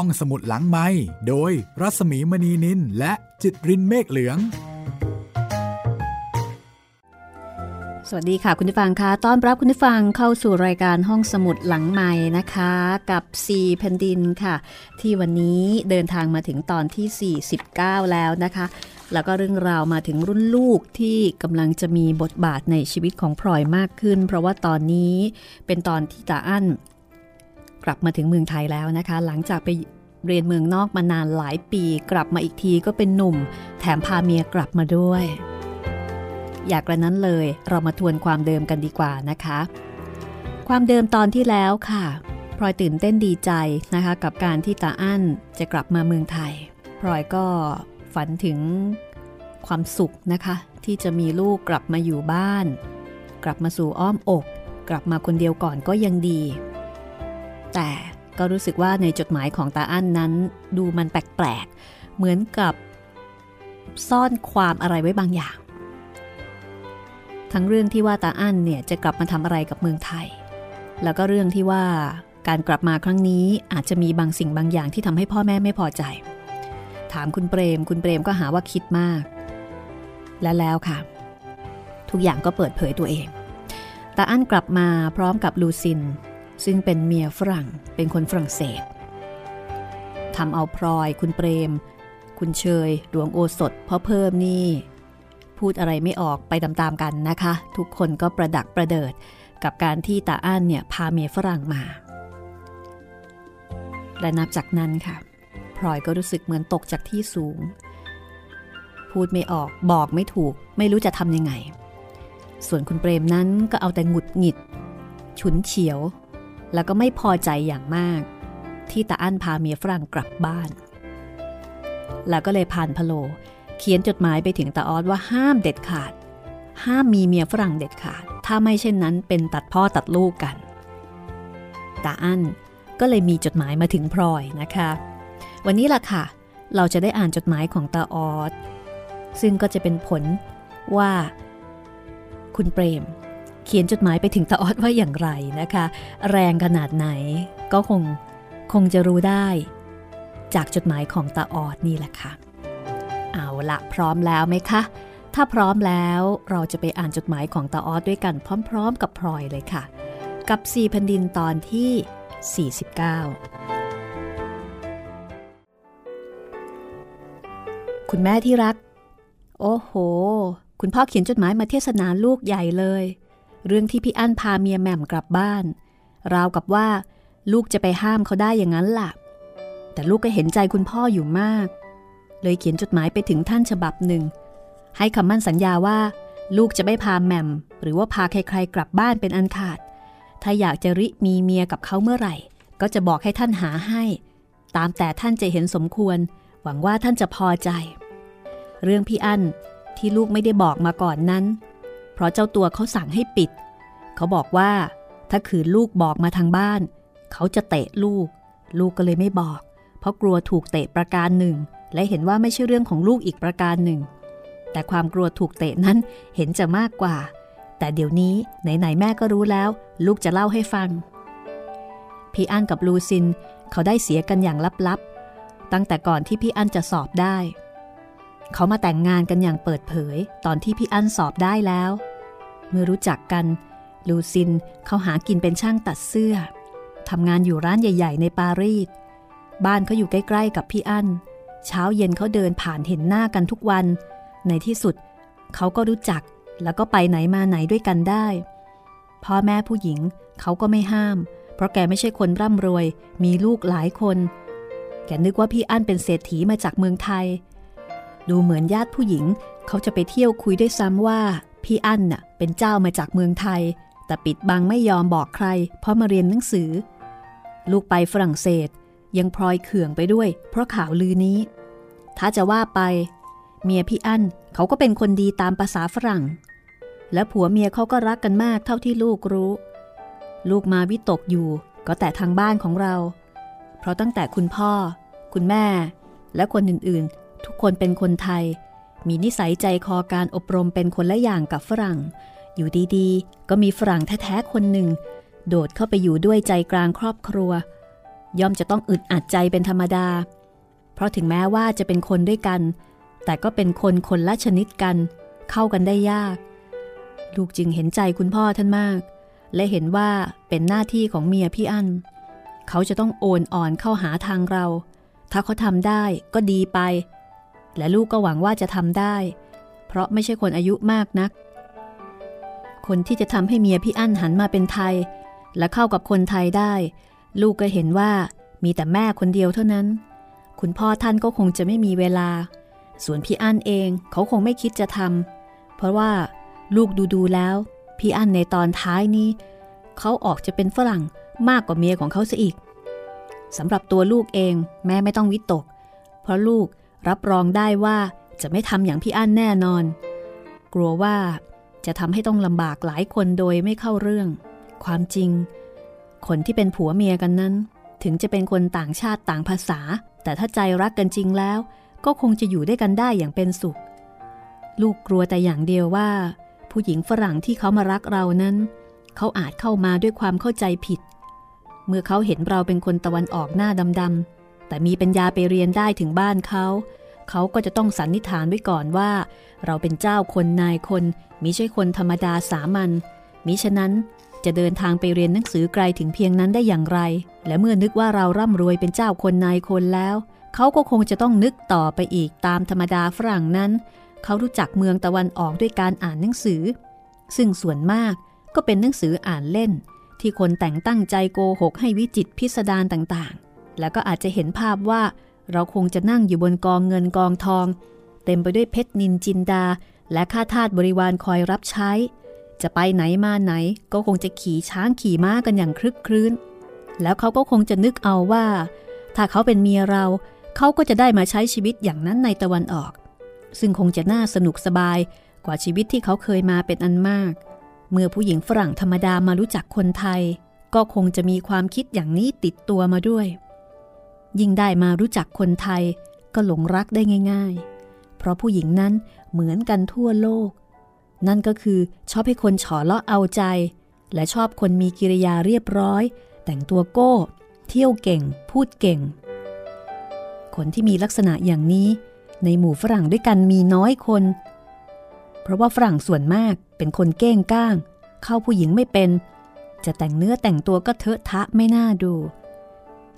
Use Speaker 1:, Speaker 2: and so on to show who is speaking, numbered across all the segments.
Speaker 1: ห้องสมุดหลังไม้โดยรัสมีมณีนินและจิตรินเมฆเหลือง
Speaker 2: สวัสดีค่ะคุณผู้ฟังคะต้อนรับคุณผู้ฟังเข้าสู่รายการห้องสมุดหลังใหม่นะคะ กับ 4 แผ่นดินค่ะ ที่วันนี้เดินทางมาถึงตอนที่ 49 แล้วนะคะ แล้วก็เรื่องราวมาถึงรุ่นลูกที่กำลังจะมีบทบาทในชีวิตของพลอยมากขึ้น เพราะว่าตอนนี้เป็นตอนที่ตาอั้น กลับมาถึงเมืองไทยแล้วนะคะ หลังจากไปเรียนเมืองนอกมานานหลายปี กลับมาอีกทีก็เป็นหนุ่ม แถมพาเมียกลับมาด้วย อยากกระนั้นเลยเรามาทวนความเดิมกันดีกว่านะคะ ความเดิมตอนที่แล้วค่ะพลอยตื่นเต้นดีใจนะคะ กับการที่ตาอั้นจะกลับมาเมืองไทยพลอยก็ฝันถึงความสุขนะคะ ที่จะมีลูกกลับมาอยู่บ้าน กลับมาสู่อ้อมอก กลับมาคนเดียวก่อนก็ยังดี แต่ก็รู้สึกว่าในจดหมายของตาอั้นนั้น ดูมันแปลกๆ เหมือนกับซ่อนความอะไรไว้บางอย่าง ทั้งเรื่องที่ว่าตาอั้นเนี่ยจะกลับมาทำอะไรกับเมืองไทย แล้วก็เรื่องที่ว่าการกลับมาครั้งนี้อาจจะมีบางสิ่งบางอย่างที่ทำให้พ่อแม่ไม่พอใจ ถามคุณเปรม คุณเปรมก็หาว่าคิดมาก และแล้วค่ะ ทุกอย่างก็เปิดเผยตัวเองตาอั้นกลับมาพร้อมกับลูซิน ซึ่งเป็นเมียฝรั่งเป็นคนฝรั่งเศสทำเอาพลอยคุณเปรม คุณเชยหลวงโอสถพ่อเพิ่มนี่ พูดอะไรไม่ออกไปตามๆกันนะคะ ทุกคนก็ประดักประเดิดกับการที่ตาอั้นเนี่ยพาเมียฝรั่งมา และนับจากนั้นค่ะพลอยก็รู้สึกเหมือนตกจากที่สูง พูดไม่ออกบอกไม่ถูก ไม่รู้จะทำยังไง ส่วนคุณเปรมนั้นก็เอาแต่หงุดหงิด ฉุนเฉียว แล้วก็ไม่พอใจอย่างมาก ที่ตาอั้นพาเมียฝรั่งกลับบ้าน แล้วก็เลยผ่านพโล เขียนจดหมายไปถึงตาออสว่าห้ามเด็ดขาด ห้ามมีเมียฝรั่งเด็ดขาด ถ้าไม่เช่นนั้นเป็นตัดพ่อตัดลูกกันตาอั้นก็เลยมีจดหมายมาถึงพลอยนะคะ วันนี้ล่ะค่ะ เราจะได้อ่านจดหมายของตาออสซึ่งก็จะเป็นผลว่า คุณเปรม เขียนจดหมายไปถึงตาออสว่าอย่างไรนะคะ แรงขนาดไหนก็คงคงจะรู้ได้ จากจดหมายของตาออสนี่แหละค่ะ เอาละพร้อมแล้วไหมคะ ถ้าพร้อมแล้วเราจะไปอ่านจดหมายของตาออสด้วยกันพร้อม ๆ กับพลอยเลยค่ะ กับ4แผ่นดินตอนที่ 49 คุณแม่ที่รัก โอ้โห คุณพ่อเขียนจดหมายมาเทศนาลูกใหญ่เลย เรื่องที่พี่อั้นพาเมียแหม่มกลับบ้าน ราวกับว่าลูกจะไปห้ามเขาได้อย่างนั้นล่ะ แต่ลูกก็เห็นใจคุณพ่ออยู่มาก เลยเขียนจดหมายไปถึงท่านฉบับหนึ่ง ให้คำมั่นสัญญาว่า ลูกจะไม่พาแหม่ม หรือว่าพาใครๆกลับบ้านเป็นอันขาด ถ้าอยากจะริมีเมียกับเขาเมื่อไหร่ ก็จะบอกให้ท่านหาให้ ตามแต่ท่านจะเห็นสมควร หวังว่าท่านจะพอใจ เรื่องพี่อั้นที่ลูกไม่ได้บอกมาก่อนนั้น เพราะเจ้าตัวเขาสั่งให้ปิด เขาบอกว่า ถ้าขืนลูกบอกมาทางบ้าน เขาจะเตะลูก ลูกก็เลยไม่บอก เพราะกลัวถูกเตะประการหนึ่ง และเห็นว่าไม่ใช่เรื่องของลูกอีกประการหนึ่ง แต่ความกลัวถูกเตะนั้นเห็นจะมากกว่า แต่เดี๋ยวนี้ไหนๆแม่ก็รู้แล้ว ลูกจะเล่าให้ฟัง พี่อั้นกับลูซินเขาได้เสียกันอย่างลับๆ ตั้งแต่ก่อนที่พี่อั้นจะสอบได้ เขามาแต่งงานกันอย่างเปิดเผยตอนที่พี่อั้นสอบได้แล้ว เมื่อรู้จักกัน ลูซินเขาหากินเป็นช่างตัดเสื้อทำงานอยู่ร้านใหญ่ ๆ ในปารีส บ้านเขาอยู่ใกล้ ๆ กับพี่อั้น เช้าเย็นเขาเดินผ่านเห็นหน้ากันทุกวัน ในที่สุด เขาก็รู้จักแล้วก็ไปไหนมาไหนด้วยกันได้ พ่อแม่ผู้หญิงเขาก็ไม่ห้าม เพราะแกไม่ใช่คนร่ำรวย มีลูกหลายคน แกนึกว่าพี่อั้นเป็นเศรษฐีมาจากเมืองไทย ดูเหมือนญาติผู้หญิง เขาจะไปเที่ยวคุยด้วยซ้ำว่า พี่อั้นน่ะเป็นเจ้ามาจากเมืองไทย แต่ปิดบังไม่ยอมบอกใคร เพราะมาเรียนหนังสือ ลูกไปฝรั่งเศส ยังพลอยเขื่องไปด้วย เพราะข่าวลือนี้ ถ้าจะว่าไป เมียพี่อั้นเขาก็เป็นคนดีตามภาษาฝรั่ง และผัวเมียเขาก็รักกันมากเท่าที่ลูกรู้ ลูกมาวิตกอยู่ก็แต่ทางบ้านของเรา เพราะตั้งแต่คุณพ่อ คุณแม่ และคนอื่นๆ ทุกคนเป็นคนไทย มีนิสัยใจคอการอบรมเป็นคนละอย่างกับฝรั่ง อยู่ดีๆ ก็มีฝรั่งแท้ๆคนหนึ่ง โดดเข้าไปอยู่ด้วยใจกลางครอบครัว ย่อมจะต้องอึดอัดใจเป็นธรรมดา เพราะถึงแม้ว่าจะเป็นคนด้วยกัน แต่ก็เป็นคนคนละชนิดกัน เข้ากันได้ยาก ลูกจึงเห็นใจคุณพ่อท่านมาก และเห็นว่าเป็นหน้าที่ของเมียพี่อั้นเขาจะต้องโอนอ่อนเข้าหาทางเรา ถ้าเขาทำได้ก็ดีไป และลูกก็หวังว่าจะทำได้ เพราะไม่ใช่คนอายุมากนัก คนที่จะทำให้เมียพี่อั้นหันมาเป็นไทย และเข้ากับคนไทยได้ ลูกก็เห็นว่ามีแต่แม่คนเดียวเท่านั้น คุณพ่อท่านก็คงจะไม่มีเวลา ส่วนพี่อั้นเองเขาคงไม่คิดจะทำเพราะว่าลูกดูดูแล้ว พี่อั้นในตอนท้ายนี้เขาออกจะเป็นฝรั่งมากกว่าเมียของเขาซะอีกสำหรับตัวลูกเองแม่ไม่ต้องวิตก เพราะลูก รับรองได้ว่าจะไม่ทำอย่างพี่อั้นแน่นอน กลัวว่าจะทำให้ต้องลำบากหลายคนโดยไม่เข้าเรื่อง ความจริง คนที่เป็นผัวเมียกันนั้น ถึงจะเป็นคนต่างชาติต่างภาษา แต่ถ้าใจรักกันจริงแล้ว ก็คงจะอยู่ด้วยกันได้อย่างเป็นสุข ลูกกลัวแต่อย่างเดียวว่า ผู้หญิงฝรั่งที่เขามารักเรานั้น เขาอาจเข้ามาด้วยความเข้าใจผิด เมื่อเขาเห็นเราเป็นคนตะวันออกหน้าดำๆ แต่มีปัญญาไปเรียนได้ถึงบ้านเขา เขาก็จะต้องสันนิษฐานไว้ก่อนว่า เราเป็นเจ้าคนนายคนมิใช่คนธรรมดาสามัญมิฉะนั้นจะเดินทางไปเรียนหนังสือไกลถึงเพียงนั้นได้อย่างไร และเมื่อนึกว่าเราร่ำรวยเป็นเจ้าคนนายคนแล้ว เขาก็คงจะต้องนึกต่อไปอีกตามธรรมดาฝรั่งนั้น เขารู้จักเมืองตะวันออกด้วยการอ่านหนังสือ ซึ่งส่วนมากก็เป็นหนังสืออ่านเล่น ที่คนแต่งตั้งใจโกหกให้วิจิตพิสดารต่าง แล้วก็อาจจะเห็นภาพว่า เราคงจะนั่งอยู่บนกองเงินกองทอง เต็มไปด้วยเพชรนินจินดา และข้าทาสบริวารคอยรับใช้ จะไปไหนมาไหน ก็คงจะขี่ช้างขี่ม้ากันอย่างคลึกครื้น แล้วเขาก็คงจะนึกเอาว่า ถ้าเขาเป็นเมียเรา เขาก็จะได้มาใช้ชีวิตอย่างนั้นในตะวันออก ซึ่งคงจะน่าสนุกสบายกว่าชีวิตที่เขาเคยมาเป็นอันมาก เมื่อผู้หญิงฝรั่งธรรมดามารู้จักคนไทย ก็คงจะมีความคิดอย่างนี้ติดตัวมาด้วย ยิ่งได้มารู้จักคนไทยก็หลงรักได้ง่าย ๆ เพราะผู้หญิงนั้นเหมือนกันทั่วโลก นั่นก็คือชอบให้คนฉอเลาะเอาใจ และชอบคนมีกิริยาเรียบร้อย แต่งตัวโก้ เที่ยวเก่ง พูดเก่ง คนที่มีลักษณะอย่างนี้ในหมู่ฝรั่งด้วยกันมีน้อยคน เพราะว่าฝรั่งส่วนมากเป็นคนเก้งก้าง เข้าผู้หญิงไม่เป็น จะแต่งเนื้อแต่งตัวก็เทอะทะไม่น่าดู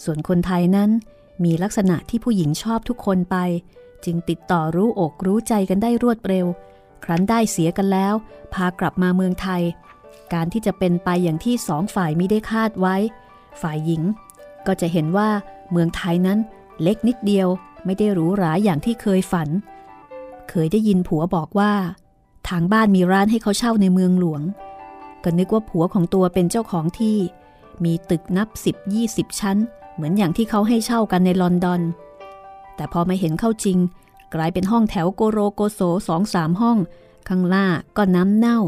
Speaker 2: ส่วนคนไทยนั้นมีลักษณะที่ผู้หญิงชอบทุกคนไป จึงติดต่อรู้อกรู้ใจกันได้รวดเร็ว ครั้นได้เสียกันแล้ว พากลับมาเมืองไทย การที่จะเป็นไปอย่างที่สองฝ่ายมิได้คาดไว้ ฝ่ายหญิง ก็จะเห็นว่าเมืองไทยนั้นเล็กนิดเดียวไม่ได้หรูหราอย่างที่เคยฝัน เคยได้ยินผัวบอกว่า ทางบ้านมีร้านให้เขาเช่าในเมืองหลวง ก็นึกว่าผัวของตัวเป็นเจ้าของที่ มีตึกนับสิบยี่สิบชั้น เหมือนอย่างที่เขาให้เช่ากันในลอนดอน แต่พอมาเห็นเข้าจริง กลายเป็นห้องแถวโกโรโกโซสองสามห้อง ข้างล่าก็น้ำเน่า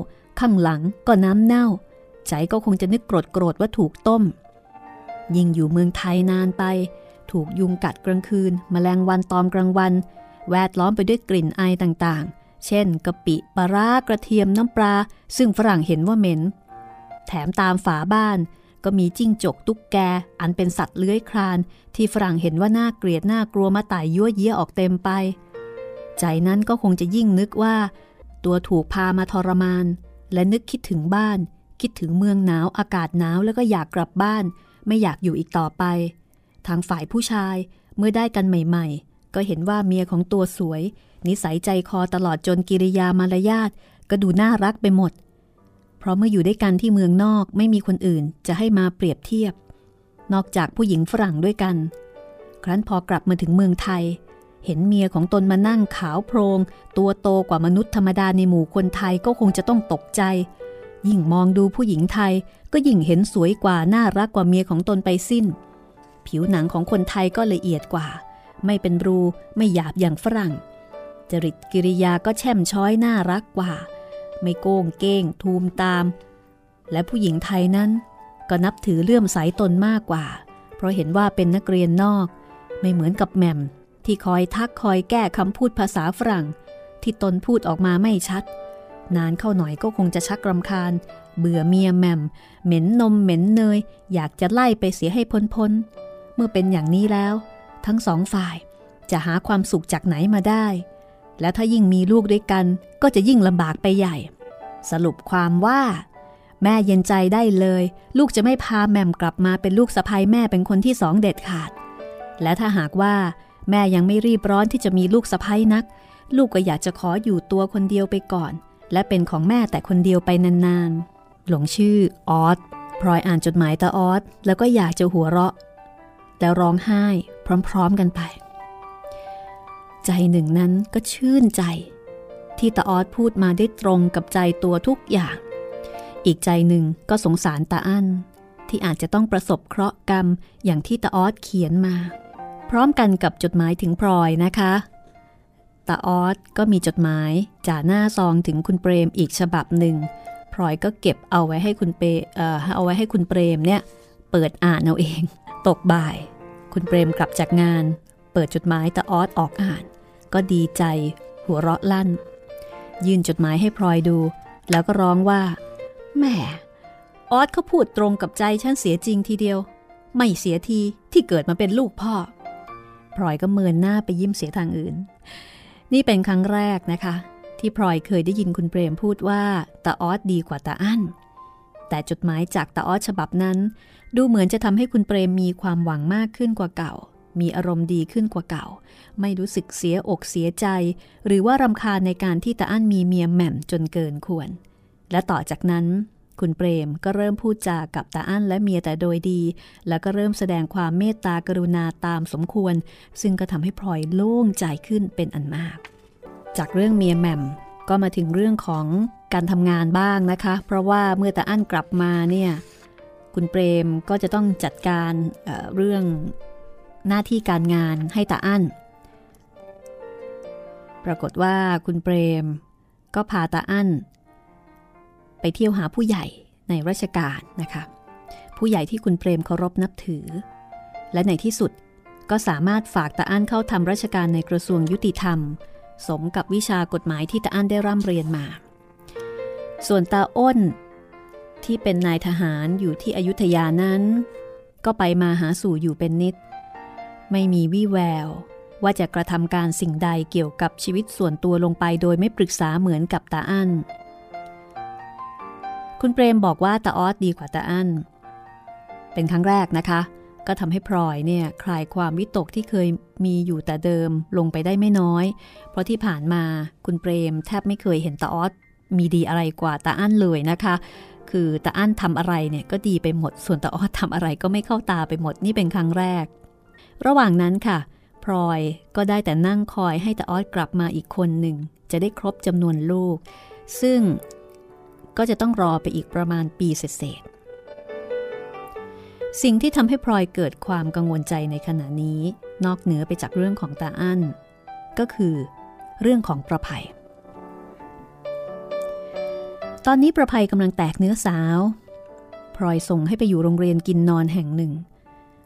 Speaker 2: ข้างหลังก็น้ำเน่า ใจก็คงจะนึกโกรธโกรธว่าถูกต้ม ยิ่งอยู่เมืองไทยนานไป ถูกยุงกัดกลางคืนมแมลงวันตอมกลางวัน แวดล้อมไปด้วยกลิ่นไอต่างๆ เช่นกะปิปลาร้ากระเทียมน้ำปลาซึ่งฝรั่งเห็นว่าเหม็น แถมตามฝาบ้าน ก็มีจิ้งจกตุ๊กแก อันเป็นสัตว์เลื้อยคลาน ที่ฝรั่งเห็นว่าน่าเกลียดน่ากลัวมาไตายยั่วเยี่ยออกเต็มไป ใจนั้นก็คงจะยิ่งนึกว่า ตัวถูกพามาทรมาน และนึกคิดถึงบ้าน คิดถึงเมืองหนาวอากาศหนาวแล้วก็อยากกลับบ้าน ไม่อยากอยู่อีกต่อไป ทางฝ่ายผู้ชายเมื่อได้กันใหม่ ๆ ก็เห็นว่าเมียของตัวสวย นิสัยใจคอตลอดจนกิริยามารยาทก็ดูน่ารักไปหมดเพราะเมื่ออยู่ด้วยกันที่เมืองนอกไม่มีคนอื่นจะให้มาเปรียบเทียบ นอกจากผู้หญิงฝรั่งด้วยกัน ครั้นพอกลับมาถึงเมืองไทย เห็นเมียของตนมานั่งขาวโพลงตัวโตกว่ามนุษย์ธรรมดาในหมู่คนไทยก็คงจะต้องตกใจ ยิ่งมองดูผู้หญิงไทยก็ยิ่งเห็นสวยกว่าน่ารักกว่าเมียของตนไปสิ้น ผิวหนังของคนไทยก็ละเอียดกว่า ไม่เป็นรูไม่หยาบอย่างฝรั่ง จริตกิริยาก็แช่มช้อยน่ารักกว่า ไม่โกงเก้งทูมตาม และผู้หญิงไทยนั้นก็นับถือเลื่อมใสตนมากกว่า เพราะเห็นว่าเป็นนักเรียนนอก ไม่เหมือนกับแม่มที่คอยทักคอยแก้คำพูดภาษาฝรั่ง ที่ตนพูดออกมาไม่ชัด นานเข้าหน่อยก็คงจะชักรำคาญ เบื่อเมียแม่มเหม็นนมเหม็นเนย อยากจะไล่ไปเสียให้พ้นพ้นมื่อเป็นอย่างนี้แล้ว ทั้งสองฝ่ายจะหาความสุขจากไหนมาได้ และถ้ายิ่งมีลูกด้วยกันก็จะยิ่งลำบากไปใหญ่ สรุปความว่า แม่เย็นใจได้เลย ลูกจะไม่พาแม่มกลับมาเป็นลูกสะพ้ยแม่เป็นคนที่สองเด็ดขาด และถ้าหากว่า แม่ยังไม่รีบร้อนที่จะมีลูกสะพ้ยนัก ลูกก็อยากจะขออยู่ตัวคนเดียวไปก่อน และเป็นของแม่แต่คนเดียวไปนานๆ หลงชื่อออสพลอยอ่านจดหมายตาออสแล้วก็อยากจะหัวเราะ แล้วร้องไห้ พร้อม ๆ กันไป ใจหนึ่งนั้นก็ชื่นใจ ที่ตาออสพูดมาได้ตรงกับใจตัวทุกอย่าง อีกใจหนึ่งก็สงสารตาอั้นที่อาจจะต้องประสบเคราะห์กรรมอย่างที่ตาออสเขียนมา พร้อมกันกับจดหมายถึงพลอยนะคะตาออสก็มีจดหมายจ่าหน้าซองถึงคุณเปรมอีกฉบับหนึ่งพลอยก็เก็บเอาไว้ให้คุณเปเอ่อเอาไว้ให้คุณเปรมเนี่ยเปิดอ่านเอาเอง ตกบ่าย คุณเปรมกลับจากงาน เปิดจดหมายตาออสออกอ่าน ก็ดีใจ หัวเราะลั่น ยื่นจดหมายให้พลอยดู แล้วก็ร้องว่าแม่ออสเขาพูดตรงกับใจฉันเสียจริงทีเดียว ไม่เสียทีที่เกิดมาเป็นลูกพ่อพลอยก็เมินหน้าไปยิ้มเสียทางอื่น นี่เป็นครั้งแรกนะคะ ที่พลอยเคยได้ยินคุณเปรมพูดว่าตาออสดีกว่าตาอั้นแต่จดหมายจากตาออสฉบับนั้น ดูเหมือนจะทำให้คุณเปรมมีความหวังมากขึ้นกว่าเก่า มีอารมณ์ดีขึ้นกว่าเก่า ไม่รู้สึกเสียอกเสียใจ หรือว่ารำคาญในการที่ตาอั้นมีเมียแหม่มจนเกินควร และต่อจากนั้น คุณเปรมก็เริ่มพูดจากับตาอั้นและเมียแต่โดยดี แล้วก็เริ่มแสดงความเมตตากรุณาตามสมควร ซึ่งก็ทำให้พลอยโล่งใจขึ้นเป็นอันมาก จากเรื่องเมียแหม่มก็มาถึงเรื่องของการทำงานบ้างนะคะ เพราะว่าเมื่อตาอั้นกลับมาเนี่ยคุณเปรมก็จะต้องจัดการเเรื่อง หน้าที่การงานให้ตาอั้น ปรากฏว่าคุณเปรม ก็พาตาอั้น ไปเที่ยวหาผู้ใหญ่ในราชการนะคะ ผู้ใหญ่ที่คุณเปรมเคารพนับถือ และในที่สุดก็สามารถฝากตาอั้นเข้าทำราชการในกระทรวงยุติธรรม สมกับวิชากฎหมายที่ตาอั้นได้ร่ำเรียนมา ส่วนตาอ้น ที่เป็นนายทหารอยู่ที่อยุธยานั้น ก็ไปมาหาสู่อยู่เป็นนิด ไม่มีวี่แวว ว่าจะกระทำการสิ่งใดเกี่ยวกับชีวิตส่วนตัวลงไปโดยไม่ปรึกษาเหมือนกับตาอั้น คุณเปรมบอกว่าตาออสดีกว่าตาอั้น เป็นครั้งแรกนะคะ ก็ทำให้พลอยเนี่ยคลายความวิตกที่เคยมีอยู่แต่เดิมลงไปได้ไม่น้อย เพราะที่ผ่านมาคุณเปรมแทบไม่เคยเห็นตาออสมีดีอะไรกว่าตาอั้นเลยนะคะ คือตาอั้นทำอะไรเนี่ยก็ดีไปหมด ส่วนตาออสทำอะไรก็ไม่เข้าตาไปหมดนี่เป็นครั้งแรก ระหว่างนั้นค่ะ พลอยก็ได้แต่นั่งคอยให้ตาออสกลับมาอีกคนหนึ่ง จะได้ครบจำนวนลูก ซึ่งก็จะต้องรอไปอีกประมาณปีเศษสิ่งที่ทำให้พลอยเกิดความกังวลใจในขณะนี้ นอกเหนือไปจากเรื่องของตาอั้น ก็คือเรื่องของประภัย ตอนนี้ประภัยกำลังแตกเนื้อสาว พลอยส่งให้ไปอยู่โรงเรียนกินนอนแห่งหนึ่ง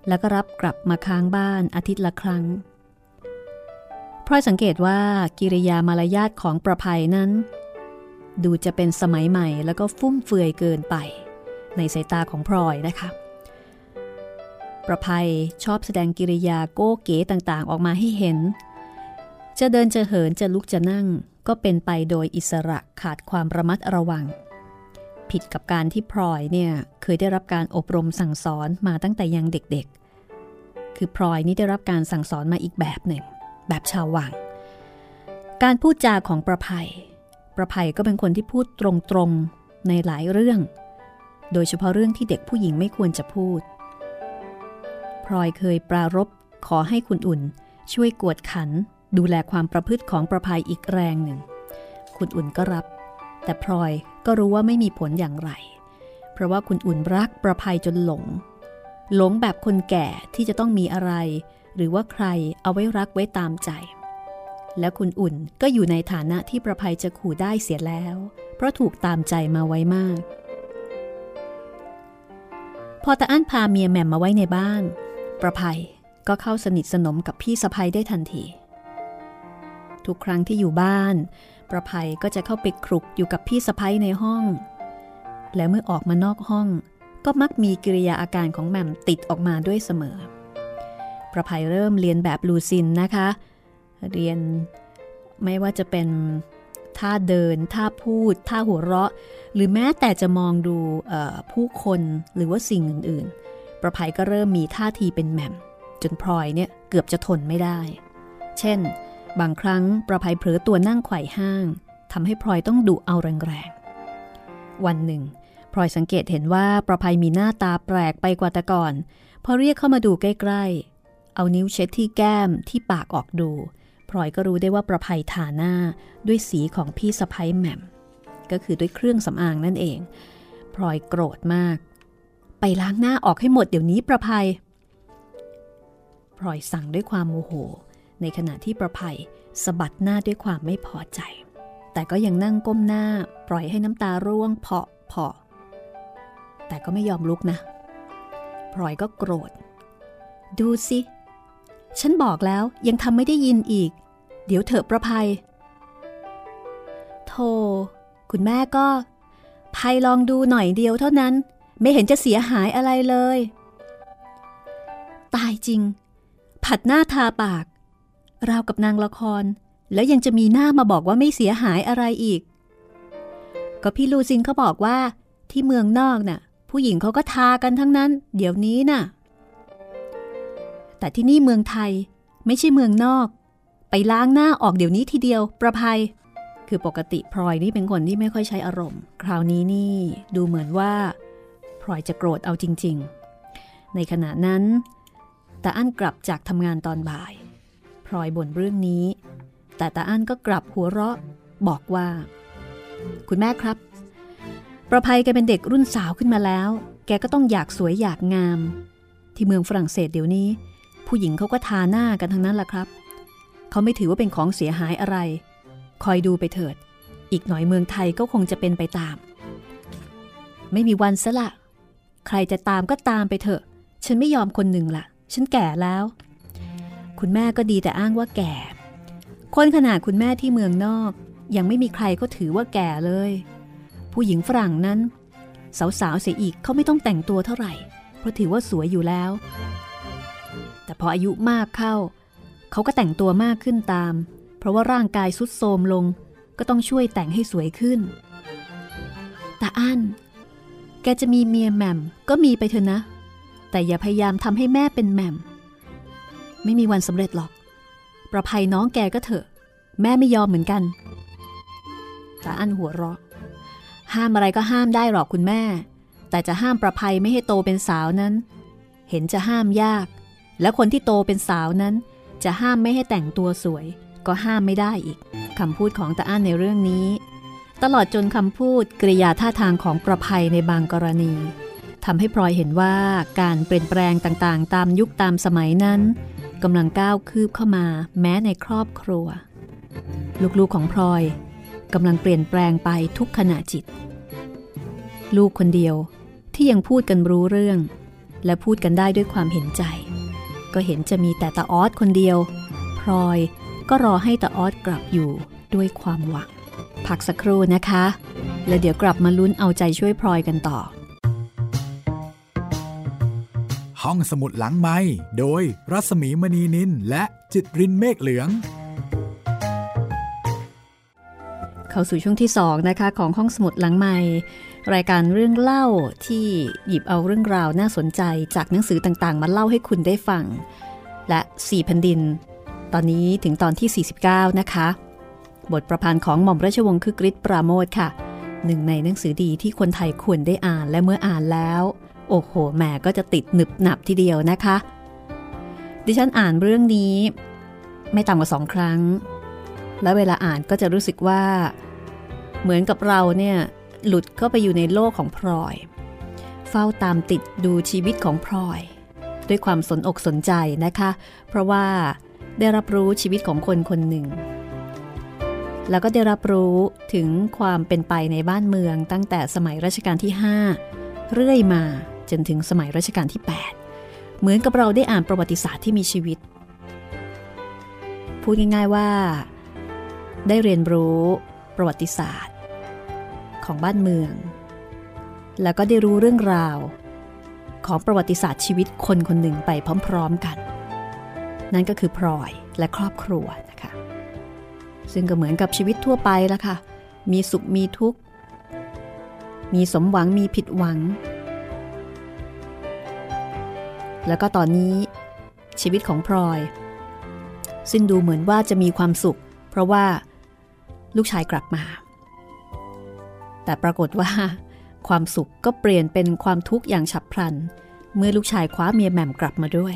Speaker 2: แล้วก็รับกลับมาค้างบ้านอาทิตย์ละครั้งพลอยสังเกตว่ากิริยามารยาทของประภัยนั้น ดูจะเป็นสมัยใหม่แล้วก็ฟุ่มเฟือยเกินไป ในสายตาของพลอยนะคะประภัยชอบแสดงกิริยาโก้เก๋ต่างๆ ออกมาให้เห็น จะเดินจะเหินจะลุกจะนั่งก็เป็นไปโดยอิสระขาดความระมัดระวัง ผิดกับการที่พลอยเนี่ยเคยได้รับการอบรมสั่งสอนมาตั้งแต่ยังเด็กๆ คือพลอยนี่ได้รับการสั่งสอนมาอีกแบบหนึ่ง แบบชาววัง การพูดจาของประภัย ประภัยก็เป็นคนที่พูดตรงๆในหลายเรื่อง โดยเฉพาะเรื่องที่เด็กผู้หญิงไม่ควรจะพูด พลอยเคยปรารบขอให้คุณอุ่น ช่วยกวดขัน ดูแลความประพฤติของประภัยอีกแรงหนึ่ง คุณอุ่นก็รับ แต่พลอยก็รู้ว่าไม่มีผลอย่างไร เพราะว่าคุณอุ่นรักประภัยจนหลง หลงแบบคนแก่ที่จะต้องมีอะไร หรือว่าใครเอาไว้รักไว้ตามใจ และคุณอุ่นก็อยู่ในฐานะที่ประภัยจะขู่ได้เสียแล้ว เพราะถูกตามใจมาไว้มาก พอตาอั้นพาเมียแหม่มมาไว้ในบ้าน ประภัยก็เข้าสนิทสนมกับพี่สะพ้ยได้ทันที ทุกครั้งที่อยู่บ้าน ประภัยก็จะเข้าไปครุกอยู่กับพี่สะพ้ยในห้อง และเมื่อออกมานอกห้อง ก็มักมีกิริยาอาการของแหม่มติดออกมาด้วยเสมอ ประภัยเริ่มเรียนแบบลูซินนะคะ เรียนไม่ว่าจะเป็นท่าเดิน ท่าพูด ท่าหัวเราะ หรือแม้แต่จะมองดูผู้คนหรือว่าสิ่งอื่น ๆ ประภัยก็เริ่มมีท่าทีเป็นแหม่ม จนพลอยเนี่ยเกือบจะทนไม่ได้ เช่น บางครั้งประภัยเผลอตัวนั่งไขว่ห้างทำให้พลอยต้องดุเอาแรงๆ วันหนึ่งพลอยสังเกตเห็นว่าประภัยมีหน้าตาแปลกไปกว่าแต่ก่อน พอเรียกเข้ามาดูใกล้ๆ เอานิ้วเช็ดที่แก้มที่ปากออกดูพลอยก็รู้ได้ว่าประภัยทาหน้าด้วยสีของพี่สะพ้ยแหม่ม ก็คือด้วยเครื่องสำอางนั่นเองพลอยโกรธมาก ไปล้างหน้าออกให้หมดเดี๋ยวนี้ประภัยพลอยสั่งด้วยความโมโห ในขณะที่ประภัยสะบัดหน้าด้วยความไม่พอใจ แต่ก็ยังนั่งก้มหน้าปล่อยให้น้ำตาร่วงเพาะเพาะแต่ก็ไม่ยอมลุกนะพลอยก็โกรธ ดูสิ ฉันบอกแล้วยังทำไม่ได้ยินอีก เดี๋ยวเถอะประภัย โธ่คุณแม่ก็ภัยลองดูหน่อยเดียวเท่านั้น ไม่เห็นจะเสียหายอะไรเลย ตายจริง ผัดหน้าทาปาก ราวกับนางละคร แล้วยังจะมีหน้ามาบอกว่าไม่เสียหายอะไรอีก ก็พี่ลูซินเขาบอกว่า ที่เมืองนอกน่ะ ผู้หญิงเขาก็ทากันทั้งนั้น เดี๋ยวนี้น่ะ แต่ที่นี่เมืองไทยไม่ใช่เมืองนอก ไปล้างหน้าออกเดี๋ยวนี้ทีเดียว ประภัย คือปกติพลอยนี่เป็นคนที่ไม่ค่อยใช้อารมณ์ คราวนี้นี่ดูเหมือนว่าพลอยจะโกรธเอาจริง ๆ ในขณะนั้นตาอั้นกลับจากทำงานตอนบ่าย ลอยบ่นเรื่องนี้ แต่ตาอั้นก็กลับหัวเราะบอกว่า คุณแม่ครับ ประภัยแกเป็นเด็กรุ่นสาวขึ้นมาแล้ว แกก็ต้องอยากสวยอยากงาม ที่เมืองฝรั่งเศสเดี๋ยวนี้ ผู้หญิงเขาก็ทาหน้ากันทั้งนั้นแหละครับ เขาไม่ถือว่าเป็นของเสียหายอะไร คอยดูไปเถิด อีกหน่อยเมืองไทยก็คงจะเป็นไปตาม ไม่มีวันซะละ ใครจะตามก็ตามไปเถอะ ฉันไม่ยอมคนหนึ่งละ่ะ ฉันแก่แล้ว คุณแม่ก็ดีแต่อ้างว่าแก่ คนขนาดคุณแม่ที่เมืองนอก ยังไม่มีใครก็ถือว่าแก่เลย ผู้หญิงฝรั่งนั้น สาวๆเสียอีกเขาไม่ต้องแต่งตัวเท่าไหร่ เพราะถือว่าสวยอยู่แล้ว แต่พออายุมากเข้า เขาก็แต่งตัวมากขึ้นตาม เพราะว่าร่างกายสุดโทมลง ก็ต้องช่วยแต่งให้สวยขึ้นแต่อันแกจะมีเมียแหม่มก็มีไปเถอะนะ แต่อย่าพยายามทำให้แม่เป็นแหม่ม ไม่มีวันสำเร็จหรอก ประภัยน้องแกก็เถอะ แม่ไม่ยอมเหมือนกันแต่อันหัวเราะ ห้ามอะไรก็ห้ามได้หรอกคุณแม่ แต่จะห้ามประภัยไม่ให้โตเป็นสาวนั้น เห็นจะห้ามยาก และคนที่โตเป็นสาวนั้น จะห้ามไม่ให้แต่งตัวสวย ก็ห้ามไม่ได้อีกคำพูดของตาอั้นในเรื่องนี้ ตลอดจนคำพูดกริยาท่าทางของประภัยในบางกรณีทำให้พลอยเห็นว่าการเปลี่ยนแปลงต่างๆ ตามยุคตามสมัยนั้น กำลังก้าวคืบเข้ามาแม้ในครอบครัว ลูกๆของพลอยกำลังเปลี่ยนแปลงไปทุกขณะจิต ลูกคนเดียวที่ยังพูดกันรู้เรื่อง และพูดกันได้ด้วยความเห็นใจ ก็เห็นจะมีแต่ตาออสคนเดียวพลอยก็รอให้ตาออสกลับอยู่ด้วยความหวัง พักสักครู่นะคะ แล้วเดี๋ยวกลับมาลุ้นเอาใจช่วยพลอยกันต่อ
Speaker 1: ห้องสมุดหลังไม้โดยรัสมีมณีนินและจิตรินเมฆเหลือง
Speaker 2: เข้าสู่ช่วงที่2นะคะของห้องสมุดหลังใหม่รายการเรื่องเล่าที่หยิบเอาเรื่องราวน่าสนใจจากหนังสือต่างๆ มาเล่าให้คุณได้ฟัง และ4แผ่นดิน ตอนนี้ถึงตอนที่ 49 นะคะ บทประพันธ์ของหม่อมราชวงศ์คือกริชปราโมทค่ะ หนึ่งในหนังสือดีที่คนไทยควรได้อ่านและเมื่ออ่านแล้ว โอ้โหแหมก็จะติดหนึบหนับทีเดียวนะคะ ดิฉันอ่านเรื่องนี้ ไม่ต่ำกว่าสองครั้ง และเวลาอ่านก็จะรู้สึกว่า เหมือนกับเราเนี่ยหลุดเข้าไปอยู่ในโลกของพลอย เฝ้าตามติดดูชีวิตของพลอย ด้วยความสนอกสนใจนะคะ เพราะว่าได้รับรู้ชีวิตของคนคนหนึ่ง แล้วก็ได้รับรู้ถึงความเป็นไปในบ้านเมืองตั้งแต่สมัยรัชกาลที่ 5 เรื่อยมา จนถึงสมัยรัชกาลที่ 8 เหมือนกับเราได้อ่านประวัติศาสตร์ที่มีชีวิต พูดง่ายๆว่า ได้เรียนรู้ประวัติศาสตร์ ของบ้านเมือง แล้วก็ได้รู้เรื่องราว ของประวัติศาสตร์ชีวิตคนคนหนึ่งไปพร้อมๆกัน นั่นก็คือพลอยและครอบครัวนะคะ ซึ่งก็เหมือนกับชีวิตทั่วไปแล้วค่ะ มีสุขมีทุกข์ มีสมหวังมีผิดหวัง แล้วก็ตอนนี้ ชีวิตของพลอย ซึ่งดูเหมือนว่าจะมีความสุข เพราะว่าลูกชายกลับมา แต่ปรากฏว่า ความสุขก็เปลี่ยนเป็นความทุกข์อย่างฉับพลัน เมื่อลูกชายคว้าเมียแหม่มกลับมาด้วย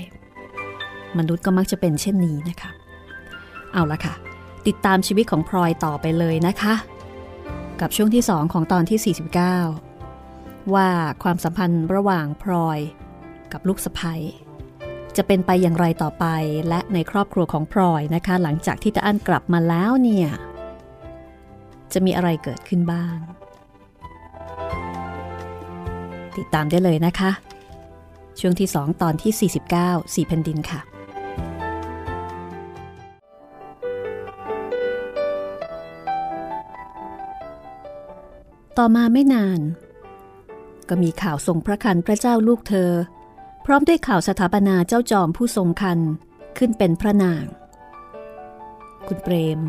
Speaker 2: มนุษย์ก็มักจะเป็นเช่นนี้นะคะ เอาละค่ะ ติดตามชีวิตของพลอยต่อไปเลยนะคะ กับช่วงที่ 2 ของตอนที่ 49 ว่าความสัมพันธ์ระหว่างพลอย กับลูกสะใภ้จะเป็นไปอย่างไรต่อไปและในครอบครัวของพลอยนะคะ หลังจากที่ตาอั้นกลับมาแล้วเนี่ย จะมีอะไรเกิดขึ้นบ้าง ติดตามได้เลยนะคะ ช่วงที่ 2 ตอนที่ 49สี่แผ่นดินค่ะต่อมาไม่นาน ก็มีข่าวส่งพระคันพระเจ้าลูกเธอ ร้อมด้วยข่าวสถาปนาเจ้าจอมผู้ทรงคันขึ้นเป็นพระนาง คุณเปรม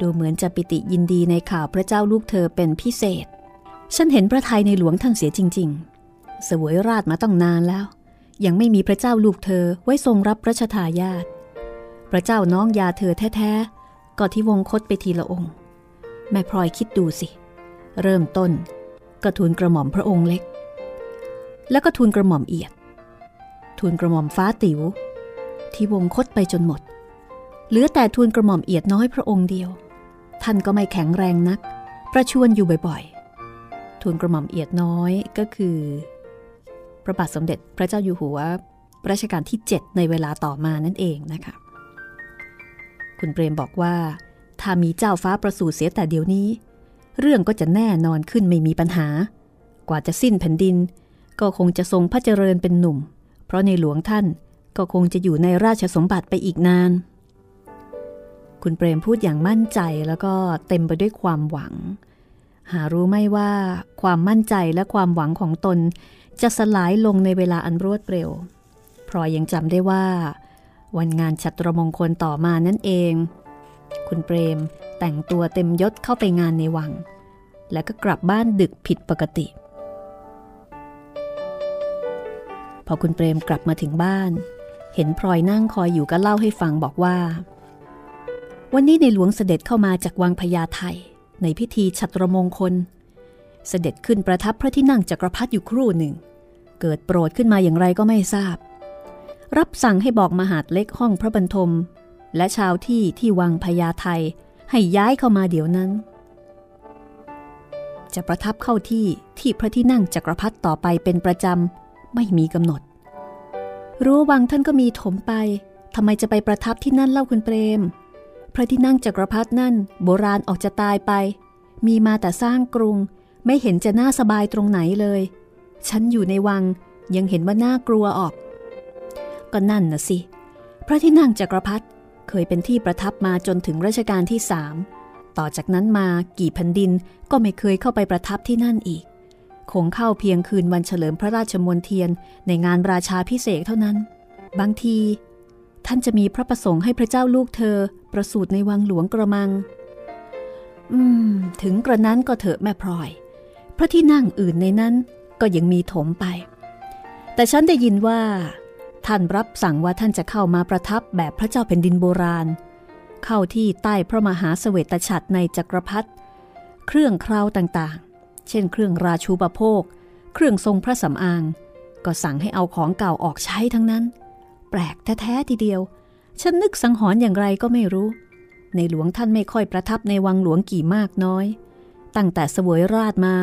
Speaker 2: ดูเหมือนจะปิติยินดีในข่าวพระเจ้าลูกเธอเป็นพิเศษ ฉันเห็นพระไทยในหลวงท่านเสียจริง ๆ เสวยราชมาต้องนานแล้ว ยังไม่มีพระเจ้าลูกเธอไว้ทรงรับรัชทายาทพระเจ้าน้องยาเธอแท้ๆก็ที่วงคตไปทีละองค์ แม่พลอยคิดดูสิ เริ่มต้นก็ทูลกระหม่อมพระองค์เล็ก แล้วก็ทูลกระหม่อมเอียด ทูลกระหม่อมฟ้าติว๋ว ที่วงคตไปจนหมด เหลือแต่ทูลกระหม่อมเอียดน้อยพระองค์เดียว ท่านก็ไม่แข็งแรงนัก ประชวนอยู่บ่อยๆ ทูลกระหม่อมเอียดน้อยก็คือ พระบาทสมเด็จพระเจ้าอยู่หัวรัชกาลที่ 7 ในเวลาต่อมานั่นเองนะคะ คุณเปรมบอกว่า ถ้ามีเจ้าฟ้าประสูติเสียแต่เดี๋ยวนี้ เรื่องก็จะแน่นอนขึ้นไม่มีปัญหา กว่าจะสิ้นแผ่นดิน ก็คงจะทรงพระเจริญเป็นหนุ่ม เพราะในหลวงท่านก็คงจะอยู่ในราชสมบัติไปอีกนาน คุณเปรมพูดอย่างมั่นใจแล้วก็เต็มไปด้วยความหวัง หารู้ไม่ว่าความมั่นใจและความหวังของตน จะสลายลงในเวลาอันรวดเร็ว พรอยยังจำได้ว่า วันงานชัตรมงคลต่อมานั่นเอง คุณเปรมแต่งตัวเต็มยศเข้าไปงานในวัง แล้วก็กลับบ้านดึกผิดปกติ พอคุณเปรมกลับมาถึงบ้าน เห็นพลอยนั่งคอยอยู่ก็เล่าให้ฟังบอกว่า วันนี้ในหลวงเสด็จเข้ามาจากวังพญาไทในพิธีฉัตรมงคล เสด็จขึ้นประทับพระที่นั่งจักรพรรดิอยู่ครู่หนึ่ง เกิดโปรดขึ้นมาอย่างไรก็ไม่ทราบ รับสั่งให้บอกมหาดเล็กห้องพระบรรทม และชาวที่ที่วังพญาไทให้ย้ายเข้ามาเดี๋ยวนั้น จะประทับเข้าที่ที่พระที่นั่งจักรพรรดิต่อไปเป็นประจำ ไม่มีกำหนดรู้วังท่านก็มีถมไปทำไมจะไปประทับที่นั่นเล่าคุณเปรม พระที่นั่งจักรพรรดินั่น โบราณออกจะตายไป มีมาแต่สร้างกรุง ไม่เห็นจะน่าสบายตรงไหนเลย ฉันอยู่ในวังยังเห็นว่าน่ากลัวออก ก็นั่นนะสิ พระที่นั่งจักรพรรดิเคยเป็นที่ประทับมาจนถึงรัชกาลที่สามต่อจากนั้นมากี่แผ่นดินก็ไม่เคยเข้าไปประทับที่นั่นอีก คงเข้าเพียงคืนวันเฉลิมพระราชมนเทียนในงานราชาพิเศษเท่านั้น บางที ท่านจะมีพระประสงค์ให้พระเจ้าลูกเธอ ประสูติในวังหลวงกระมัง อืม ถึงกระนั้นก็เถอะแม่พลอย พระที่นั่งอื่นในนั้นก็ยังมีถมไป แต่ฉันได้ยินว่า ท่านรับสั่งว่าท่านจะเข้ามาประทับแบบพระเจ้าแผ่นดินโบราณ เข้าที่ใต้พระมหาเสวตฉัตรในจักรพรรดิเครื่องคราวต่าง เช่นเครื่องราชูปโภค เครื่องทรงพระสำอาง ก็สั่งให้เอาของเก่าออกใช้ทั้งนั้น แปลกแท้ๆทีเดียว ฉันนึกสังหรณ์อย่างไรก็ไม่รู้ ในหลวงท่านไม่ค่อยประทับในวังหลวงกี่มากน้อย ตั้งแต่เสวยราชมา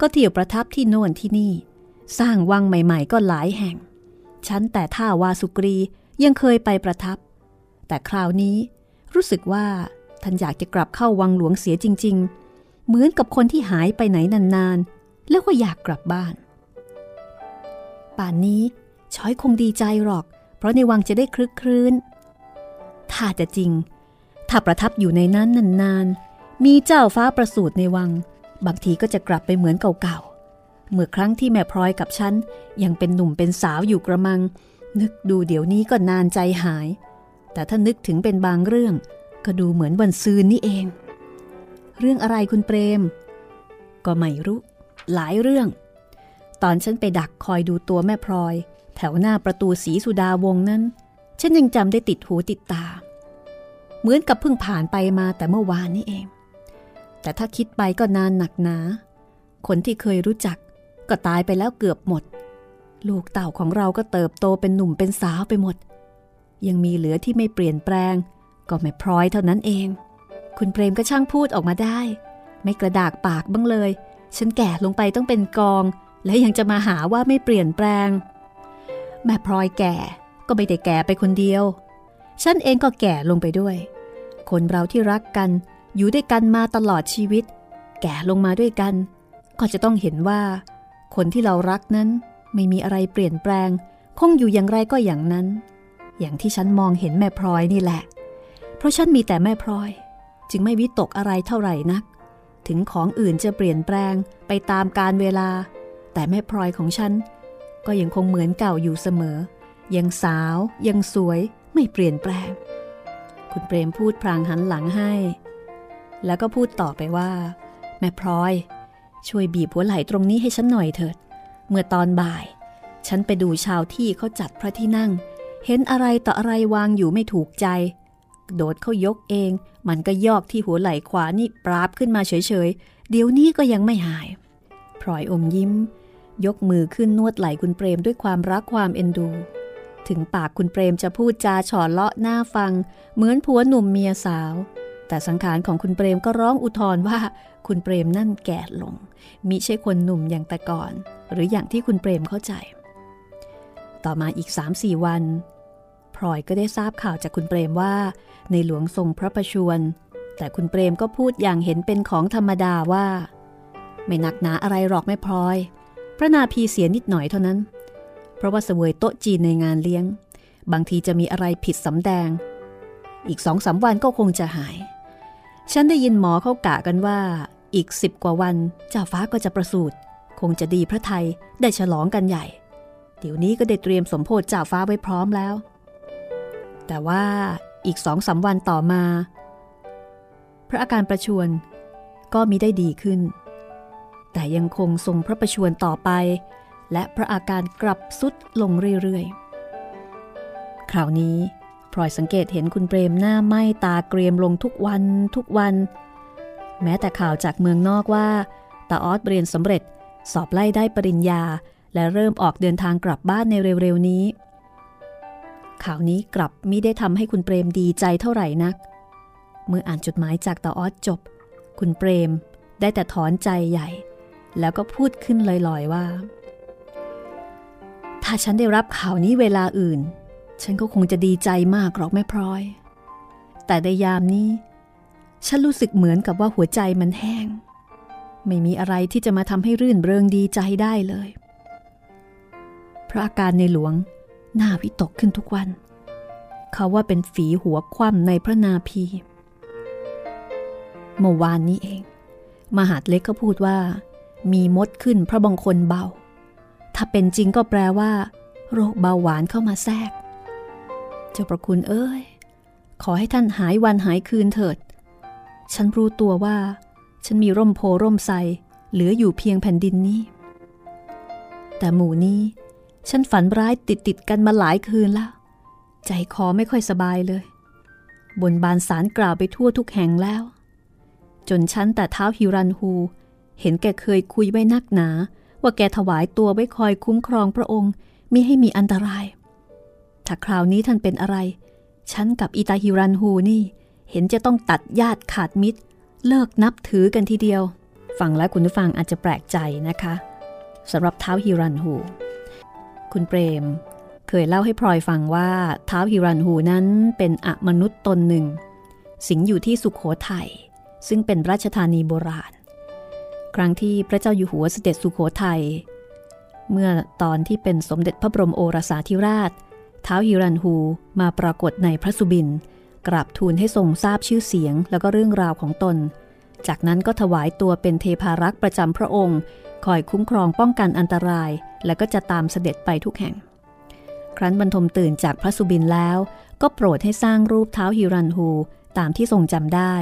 Speaker 2: ก็เที่ยวประทับที่โน่นที่นี่ สร้างวังใหม่ ๆ ก็หลายแห่ง ฉันแต่ท่าวาสุกรียังเคยไปประทับ แต่คราวนี้รู้สึกว่าท่านอยากจะกลับเข้าวังหลวงเสียจริง ๆ เหมือนกับคนที่หายไปไหนนานๆ แล้วก็อยากกลับบ้าน ป่านนี้ช้อยคงดีใจหรอก เพราะในวังจะได้คลึกครื้น ถ้าจะจริง ถ้าประทับอยู่ในนั้นนานๆ มีเจ้าฟ้าประสูติในวัง บางทีก็จะกลับไปเหมือนเก่าๆ เมื่อครั้งที่แม่พลอยกับฉัน ยังเป็นหนุ่มเป็นสาวอยู่กระมัง นึกดูเดี๋ยวนี้ก็นานใจหาย แต่ถ้านึกถึงเป็นบางเรื่อง ก็ดูเหมือนวันซืนนี่เอง เรื่องอะไรคุณเปรม ก็ไม่รู้ หลายเรื่อง ตอนฉันไปดักคอยดูตัวแม่พลอย แถวหน้าประตูสีสุดาวงนั้น ฉันยังจำได้ติดหูติดตา เหมือนกับเพิ่งผ่านไปมาแต่เมื่อวานนี้เอง แต่ถ้าคิดไปก็นานหนักหนา คนที่เคยรู้จัก ก็ตายไปแล้วเกือบหมด ลูกเต่าของเราก็เติบโตเป็นหนุ่มเป็นสาวไปหมด ยังมีเหลือที่ไม่เปลี่ยนแปลง ก็แม่พลอยเท่านั้นเอง คุณเปรมก็ช่างพูดออกมาได้ ไม่กระดากปากบ้างเลย ฉันแก่ลงไปต้องเป็นกอง และยังจะมาหาว่าไม่เปลี่ยนแปลง แม่พลอยแก่ก็ไม่ได้แก่ไปคนเดียว ฉันเองก็แก่ลงไปด้วย คนเราที่รักกันอยู่ด้วยกันมาตลอดชีวิต แก่ลงมาด้วยกัน ก็จะต้องเห็นว่า คนที่เรารักนั้นไม่มีอะไรเปลี่ยนแปลง คงอยู่อย่างไรก็อย่างนั้น อย่างที่ฉันมองเห็นแม่พลอยนี่แหละ เพราะฉันมีแต่แม่พลอย จึงไม่วิตกอะไรเท่าไหร่นัก ถึงของอื่นจะเปลี่ยนแปลงไปตามการเวลา แต่แม่พลอยของฉัน ก็ยังคงเหมือนเก่าอยู่เสมอ ยังสาว ยังสวยไม่เปลี่ยนแปลง คุณเปรมพูดพลางหันหลังให้ แล้วก็พูดต่อไปว่า แม่พลอย ช่วยบีบหัวไหล่ตรงนี้ให้ฉันหน่อยเถิด เมื่อตอนบ่าย ฉันไปดูชาวที่เขาจัดพระที่นั่ง เห็นอะไรต่ออะไรวางอยู่ไม่ถูกใจ โดดเข้ายกเอง มันก็ยอกที่หัวไหล่ขวานี่ปราบขึ้นมาเฉยๆ เดี๋ยวนี้ก็ยังไม่หาย พลอยอมยิ้ม ยกมือขึ้นนวดไหล่คุณเปรมด้วยความรักความเอ็นดู ถึงปากคุณเปรมจะพูดจาฉอเลาะหน้าฟัง เหมือนผัวหนุ่มเมียสาว แต่สังขารของคุณเปรมก็ร้องอุทธรว่าคุณเปรมนั่นแก่ลง มิใช่คนหนุ่มอย่างแต่ก่อน หรืออย่างที่คุณเปรมเข้าใจ ต่อมาอีก3-4วัน ลอยก็ได้ทราบข่าวจากคุณเปรมว่า ในหลวงทรงพระประชวร แต่คุณเปรมก็พูดอย่างเห็นเป็นของธรรมดาว่า ไม่หนักหนาอะไรหรอกไม่พลอย พระนาพีเสียนิดหน่อยเท่านั้น เพราะว่าเสวยโต๊ะจีนในงานเลี้ยง บางทีจะมีอะไรผิดสำแดง อีกสองสาวันก็คงจะหาย ฉันได้ยินหมอเขากะกันว่า อีกสิบกว่าวันเจ้าฟ้าก็จะประสูติคงจะดีพระไทยได้ฉลองกันใหญ่ เดี๋ยวนี้ก็ได้เตรียมสมโพธิเจ้าฟ้าไว้พร้อมแล้ว แต่ว่าอีกสองสาวันต่อมา พระอาการประชวรก็มิได้ดีขึ้น แต่ยังคงทรงพระประชวรต่อไป และพระอาการกลับสุดลงเรื่อยๆ คราวนี้พลอยสังเกตเห็นคุณเปรมหน้าไหม้ตาเกรียมลงทุกวันทุกวัน แม้แต่ข่าวจากเมืองนอกว่าตาออสเรียนสำเร็จสอบไล่ได้ปริญญา และเริ่มออกเดินทางกลับบ้านในเร็วๆนี้ ข่าวนี้กลับไมิได้ทำให้คุณเปรมดีใจเท่าไหร่นัก เมื่ออ่านจดหมายจากตาออสจบ คุณเปรมได้แต่ถอนใจใหญ่ แล้วก็พูดขึ้นลอยๆว่า ถ้าฉันได้รับข่าวนี้เวลาอื่น ฉันก็คงจะดีใจมากหรอกแม่พลอย แต่ในยามนี้ ฉันรู้สึกเหมือนกับว่าหัวใจมันแห้ง ไม่มีอะไรที่จะมาทำให้รื่นเริงดีใจได้เลย พระอาการในหลวง หน้าวิตกขึ้นทุกวัน เขาว่าเป็นฝีหัวคว่ำในพระนาพี เมื่อวานนี้เอง มหาดเล็กก็พูดว่า มีมดขึ้นพระบางคนเบา ถ้าเป็นจริงก็แปลว่า โรคเบาหวานเข้ามาแทรก เจ้าประคุณเอ้ย ขอให้ท่านหายวันหายคืนเถิด ฉันรู้ตัวว่า ฉันมีร่มโพร่มไทรเหลืออยู่เพียงแผ่นดินนี้ แต่หมู่นี้ ฉันฝันร้ายติดติดกันมาหลายคืนแล้ว ใจคอไม่ค่อยสบายเลย บนบานสารกล่าวไปทั่วทุกแห่งแล้ว จนฉันแต่เท้าฮิรันฮู เห็นแกเคยคุยไว้นักหนา ว่าแกถวายตัวไว้คอยคุ้มครองพระองค์มิให้มีอันตราย ถ้าคราวนี้ท่านเป็นอะไร ฉันกับอิตาฮิรันฮูนี่ เห็นจะต้องตัดญาติขาดมิตร เลิกนับถือกันทีเดียว ฟังแล้วคุณผู้ฟังอาจจะแปลกใจนะคะสำหรับเท้าฮิรันฮู คุณเปรม เคยเล่าให้พลอยฟังว่าท้าวฮิรันฮูนั้นเป็นอมนุษย์ตนหนึ่ง สิงอยู่ที่สุขโขทยัยซึ่งเป็นราชธานีโบราณ ครั้งที่พระเจ้าอยู่หัวเสด็จสุขโขทยัยเมื่อตอนที่เป็นสมเด็จพระบรมโอรสาธิราชท้าวฮิรันฮูมาปรากฏในพระสุบิน กราบทูลให้ทรงทราบชื่อเสียงแล้วก็เรื่องราวของตน จากนั้นก็ถวายตัวเป็นเทพารักษ์ประจำพระองค์ คอยคุ้มครองป้องกันอันตราย และก็จะตามเสด็จไปทุกแห่ง ครั้นบรรทมตื่นจากพระสุบินแล้ว ก็โปรดให้สร้างรูปเท้าฮิรันฮูตามที่ทรงจำได้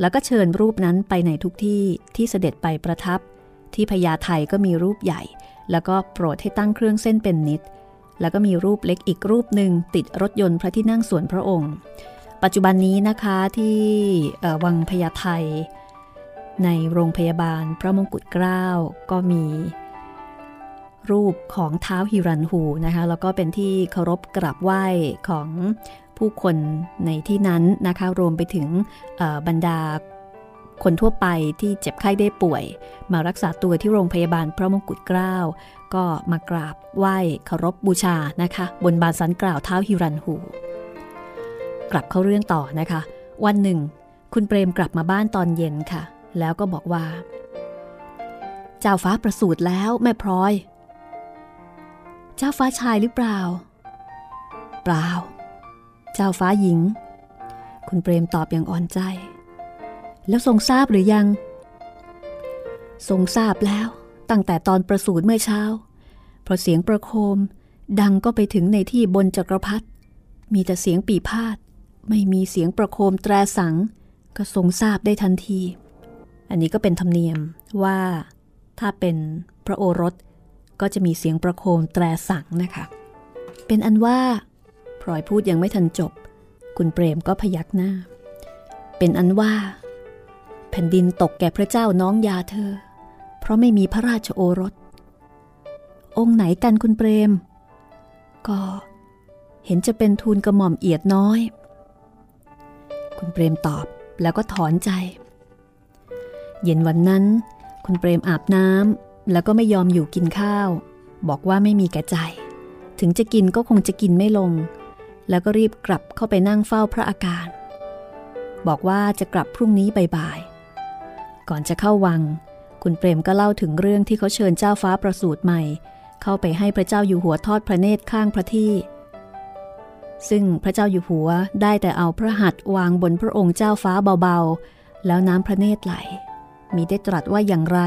Speaker 2: แล้วก็เชิญรูปนั้นไปในทุกที่ที่เสด็จไปประทับ ที่พญาไทก็มีรูปใหญ่ แล้วก็โปรดให้ตั้งเครื่องเส้นเป็นนิด แล้วก็มีรูปเล็กอีกรูปหนึ่งติดรถยนต์พระที่นั่งส่วนพระองค์ ปัจจุบันนี้นะคะที่วังพญาไท ในโรงพยาบาลพระมงกุฎเกล้าก็มีรูปของเท้าฮิรันหูนะคะแล้วก็เป็นที่เคารพกราบไหว้ของผู้คนในที่นั้นนะคะรวมไปถึงบรรดาคนทั่วไปที่เจ็บไข้ได้ป่วย มารักษาตัวที่โรงพยาบาลพระมงกุฎเกล้าก็มากราบไหว้เคารพบบูชานะคะ บนบานสันกล่าวเท้าฮิรันหู กลับเข้าเรื่องต่อนะคะ วันหนึ่ง คุณเปรมกลับมาบ้านตอนเย็นค่ะ แล้วก็บอกว่า เจ้าฟ้าประสูติแล้วแม่พลอย เจ้าฟ้าชายหรือเปล่า เปล่า เจ้าฟ้าหญิง คุณเปรมตอบอย่างอ่อนใจ แล้วทรงทราบหรือยัง ทรงทราบแล้วตั้งแต่ตอนประสูติเมื่อเช้า เพราะเสียงประโคม ดังก็ไปถึงในที่บนจักรพรรดิมีแต่เสียงปีพาดไม่มีเสียงประโคมแตรสัง ก็ทรงทราบได้ทันที อันนี้ก็เป็นธรรมเนียมว่าถ้าเป็นพระโอรสก็จะมีเสียงประโคมแตรสังนะคะ เป็นอันว่าพลอยพูดยังไม่ทันจบ คุณเปรมก็พยักหน้า เป็นอันว่า แผ่นดินตกแก่พระเจ้าน้องยาเธอ เพราะไม่มีพระราชโอรส องค์ไหนกันคุณเปรม ก็เห็นจะเป็นทูลกระหม่อมเอียดน้อย คุณเปรมตอบแล้วก็ถอนใจ เย็นวันนั้น คุณเปรมอาบน้ำแล้วก็ไม่ยอมอยู่กินข้าว บอกว่าไม่มีแก่ใจ ถึงจะกินก็คงจะกินไม่ลง แล้วก็รีบกลับเข้าไปนั่งเฝ้าพระอาการ บอกว่าจะกลับพรุ่งนี้บ่ายๆก่อนจะเข้าวัง คุณเปรมก็เล่าถึงเรื่องที่เขาเชิญเจ้าฟ้าประสูติใหม่ เข้าไปให้พระเจ้าอยู่หัวทอดพระเนตรข้างพระที่ซึ่งพระเจ้าอยู่หัวได้แต่เอาพระหัตถ์วางบนพระองค์เจ้าฟ้าเบาๆ แล้วน้ำพระเนตรไหล มีได้ตรัสว่าอย่างไร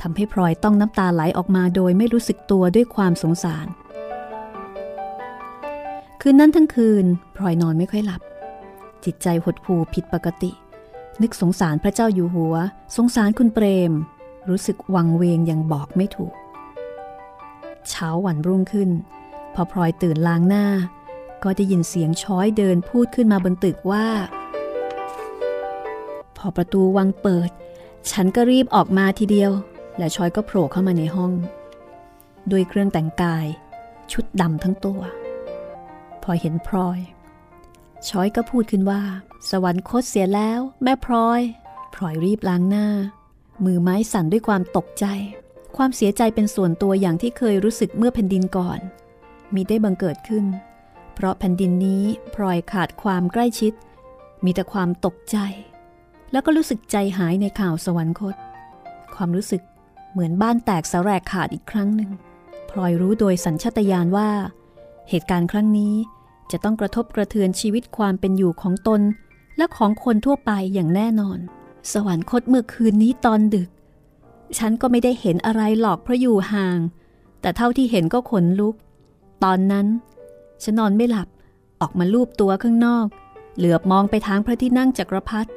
Speaker 2: ทำให้พลอยต้องน้ำตาไหลออกมาโดยไม่รู้สึกตัวด้วยความสงสาร คืนนั้นทั้งคืนพลอยนอนไม่ค่อยหลับ จิตใจหดหู่ผิดปกติ นึกสงสารพระเจ้าอยู่หัว สงสารคุณเปรม รู้สึกวังเวงยังบอกไม่ถูก เช้าวันรุ่งขึ้น พอพลอยตื่นล้างหน้า ก็ได้ยินเสียงช้อยเดินพูดขึ้นมาบนตึกว่า พอประตูวังเปิด ฉันก็รีบออกมาทีเดียว และชอยก็โผล่เข้ามาในห้อง ด้วยเครื่องแต่งกาย ชุดดำทั้งตัว พอเห็นพลอย ชอยก็พูดขึ้นว่า สวรรคตเสียแล้ว แม่พลอยพลอยรีบล้างหน้า มือไม้สั่นด้วยความตกใจ ความเสียใจเป็นส่วนตัวอย่างที่เคยรู้สึกเมื่อแผ่นดินก่อน มีได้บังเกิดขึ้น เพราะแผ่นดินนี้พลอยขาดความใกล้ชิด มีแต่ความตกใจ แล้วก็รู้สึกใจหายในข่าวสวรรคต ความรู้สึกเหมือนบ้านแตกสลายขาดอีกครั้งหนึ่งพลอยรู้โดยสัญชตาตญาณว่า เหตุการณ์ครั้งนี้จะต้องกระทบกระเทือนชีวิตความเป็นอยู่ของตน และของคนทั่วไปอย่างแน่นอน สวรรคตเมื่อคืนนี้ตอนดึก ฉันก็ไม่ได้เห็นอะไรหรอกเพราะอยู่ห่าง แต่เท่าที่เห็นก็ขนลุก ตอนนั้น ฉันนอนไม่หลับออกมาลูบตัวข้างนอก เหลือบมองไปทางพระที่นั่งจักรพรรดิ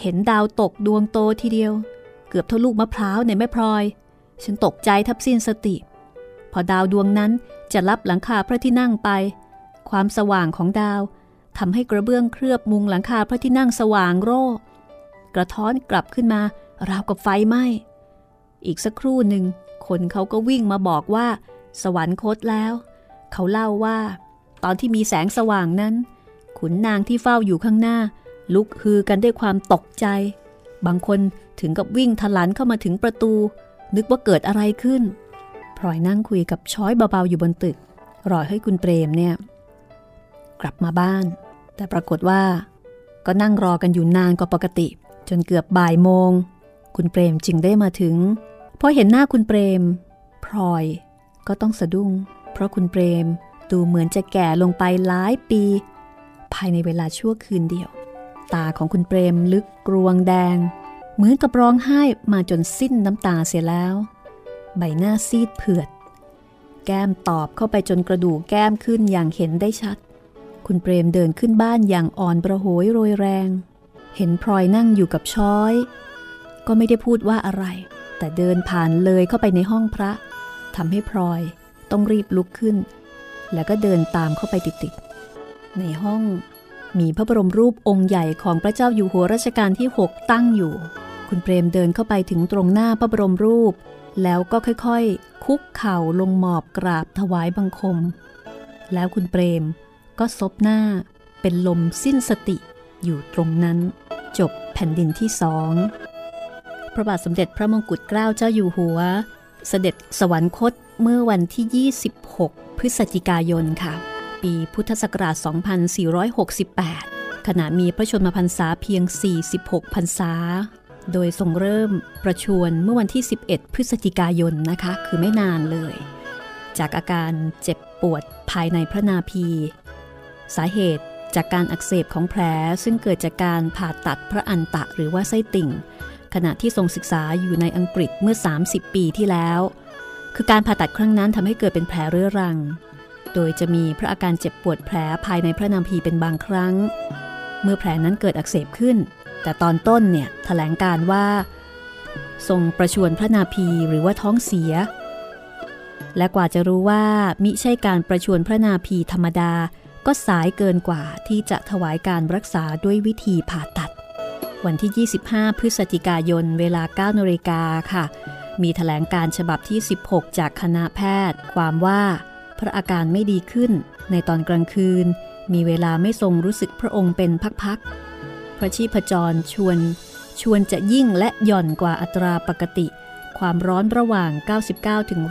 Speaker 2: เห็นดาวตกดวงโตทีเดียว เกือบเท่าลูกมะพร้าวในแม่พลอย ฉันตกใจทับสิ้นสติ พอดาวดวงนั้นจะรับหลังคาพระที่นั่งไป ความสว่างของดาวทำให้กระเบื้องเคลือบมุงหลังคาพระที่นั่งสว่างโร่กระท้อนกลับขึ้นมาราวกับไฟไหม้อีกสักครู่หนึ่งคนเขาก็วิ่งมาบอกว่า สวรรคตแล้ว เขาเล่าว่า ตอนที่มีแสงสว่างนั้น ขุนนางที่เฝ้าอยู่ข้างหน้า ลุกฮือกันด้วยความตกใจ บางคนถึงกับวิ่งทะลันเข้ามาถึงประตู นึกว่าเกิดอะไรขึ้นพลอยนั่งคุยกับช้อยเบาๆอยู่บนตึก รอให้คุณเปรมเนี่ย กลับมาบ้าน แต่ปรากฏว่า ก็นั่งรอกันอยู่นานกว่าปกติ จนเกือบบ่ายโมง คุณเปรมจึงได้มาถึงพอเห็นหน้าคุณเปรมพลอยก็ต้องสะดุ้ง เพราะคุณเปรมดูเหมือนจะแก่ลงไปหลายปี ภายในเวลาชั่วคืนเดียว ตาของคุณเปรมลึกกรวงแดง เหมือนกับร้องไห้มาจนสิ้นน้ำตาเสียแล้ว ใบหน้าซีดเผือด แก้มตอบเข้าไปจนกระดูกแก้มขึ้นอย่างเห็นได้ชัด คุณเปรมเดินขึ้นบ้านอย่างอ่อนประโหยโรยแรง เห็นพลอยนั่งอยู่กับช้อย ก็ไม่ได้พูดว่าอะไร แต่เดินผ่านเลยเข้าไปในห้องพระทำให้พลอยต้องรีบลุกขึ้น แล้วก็เดินตามเข้าไปติดๆในห้อง มีพระบรมรูปองค์ใหญ่ของพระเจ้าอยู่หัวรัชกาลที่ 6 ตั้งอยู่ คุณเปรมเดินเข้าไปถึงตรงหน้าพระบรมรูป แล้วก็ค่อยๆ คุกเข่าลงหมอบกราบถวายบังคม แล้วคุณเปรมก็ซบหน้าเป็นลมสิ้นสติอยู่ตรงนั้น จบแผ่นดินที่สองพระบาทสมเด็จพระมงกุฎเกล้าเจ้าอยู่หัว เสด็จสวรรคตเมื่อวันที่ 26 พฤศจิกายนค่ะ ปีพุทธศักราช 2468 ขณะมีพระชนมพรรษาเพียง 46 พรรษา โดยทรงเริ่มประชวรเมื่อวันที่ 11 พฤศจิกายนนะคะ คือไม่นานเลย จากอาการเจ็บปวดภายในพระนาภีสาเหตุจากการอักเสบของแผลซึ่งเกิดจากการผ่าตัดพระอันตะหรือว่าไส้ติ่ง ขณะที่ทรงศึกษาอยู่ในอังกฤษเมื่อ 30 ปีที่แล้ว คือการผ่าตัดครั้งนั้นทำให้เกิดเป็นแผลเรื้อรัง โดยจะมีพระอาการเจ็บปวดแผลภายในพระนาภีเป็นบางครั้ง เมื่อแผลนั้นเกิดอักเสบขึ้น แต่ตอนต้นเนี่ยถแถลงการว่า ทรงประชวรพระนาภีหรือว่าท้องเสีย และกว่าจะรู้ว่ามิใช่การประชวรพระนาภีธรรมดาก็สายเกินกว่าที่จะถวายการรักษาด้วยวิธีผ่าตัด วันที่ 25 พฤศจิกายน เวลา9นาฬิกาค่ะ มีถแถลงการฉบับที่ 16 จากคณะแพทย์ ความว่า พระอาการไม่ดีขึ้น ในตอนกลางคืน มีเวลาไม่ทรงรู้สึกพระองค์เป็นพักๆ พระชีพจรชวน ชวนจะยิ่งและหย่อนกว่าอัตราปกติ ความร้อนระหว่าง 99ถึง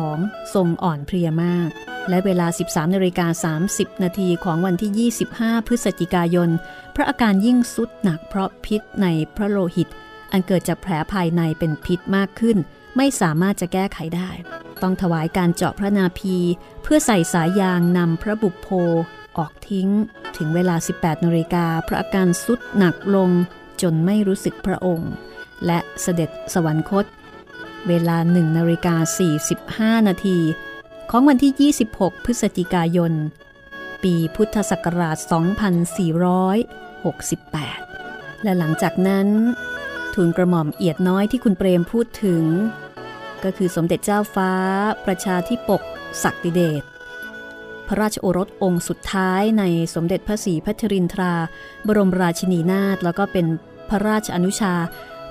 Speaker 2: 102 ทรงอ่อนเพลียมาก และเวลา 13นาฬิกา30 นาทีของวันที่ 25 พฤศจิกายน พระอาการยิ่งสุดหนักเพราะพิษในพระโลหิต อันเกิดจากแผลภายในเป็นพิษมากขึ้น ไม่สามารถจะแก้ไขได้ ต้องถวายการเจาะพระนาภีเพื่อใส่สายยางนำพระบุพโพออกทิ้ง ถึงเวลา 18นาฬิกาพระอาการสุดหนักลงจนไม่รู้สึกพระองค์ และเสด็จสวรรคต เวลา1นาฬิกา45 นาที ของวันที่ 26 พฤศจิกายน ปีพุทธศักราช 2468 และหลังจากนั้นทูลกระหม่อมเอียดน้อยที่คุณเปรมพูดถึง ก็คือสมเด็จเจ้าฟ้า ประชาธิปกศักดิเดชพระราชโอรสองค์สุดท้ายในสมเด็จพระศรีพัชรินทรา บรมราชินีนาถแล้วก็เป็นพระราชอนุชา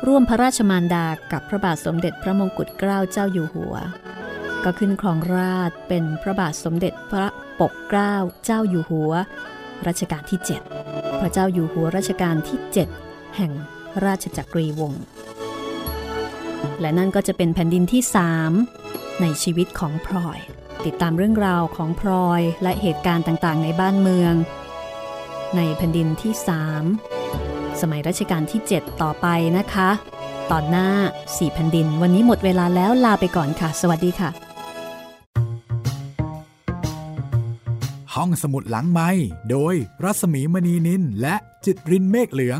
Speaker 2: ร่วมพระราชมารดากับพระบาทสมเด็จพระมงกุฎเกล้าเจ้าอยู่หัว ก็ขึ้นครองราชเป็นพระบาทสมเด็จพระปกเกล้าเจ้าอยู่หัวรัชกาลที่ 7 พระเจ้าอยู่หัวรัชกาลที่ 7 แห่งราชจักรีวงศ์ และนั่นก็จะเป็นแผ่นดินที่ 3 ในชีวิตของพลอย ติดตามเรื่องราวของพลอยและเหตุการณ์ต่างๆ ในบ้านเมือง ในแผ่นดินที่ 3 สมัยรัชกาลที่ 7 ต่อไปนะคะ ตอนหน้า4แผ่นดิน วันนี้หมดเวลาแล้วลาไปก่อนค่ะ สวัสดีค่ะ
Speaker 1: ห้องสมุดหลังไม้โดยรัสมีมณีนินและจิตรินเมฆเหลือง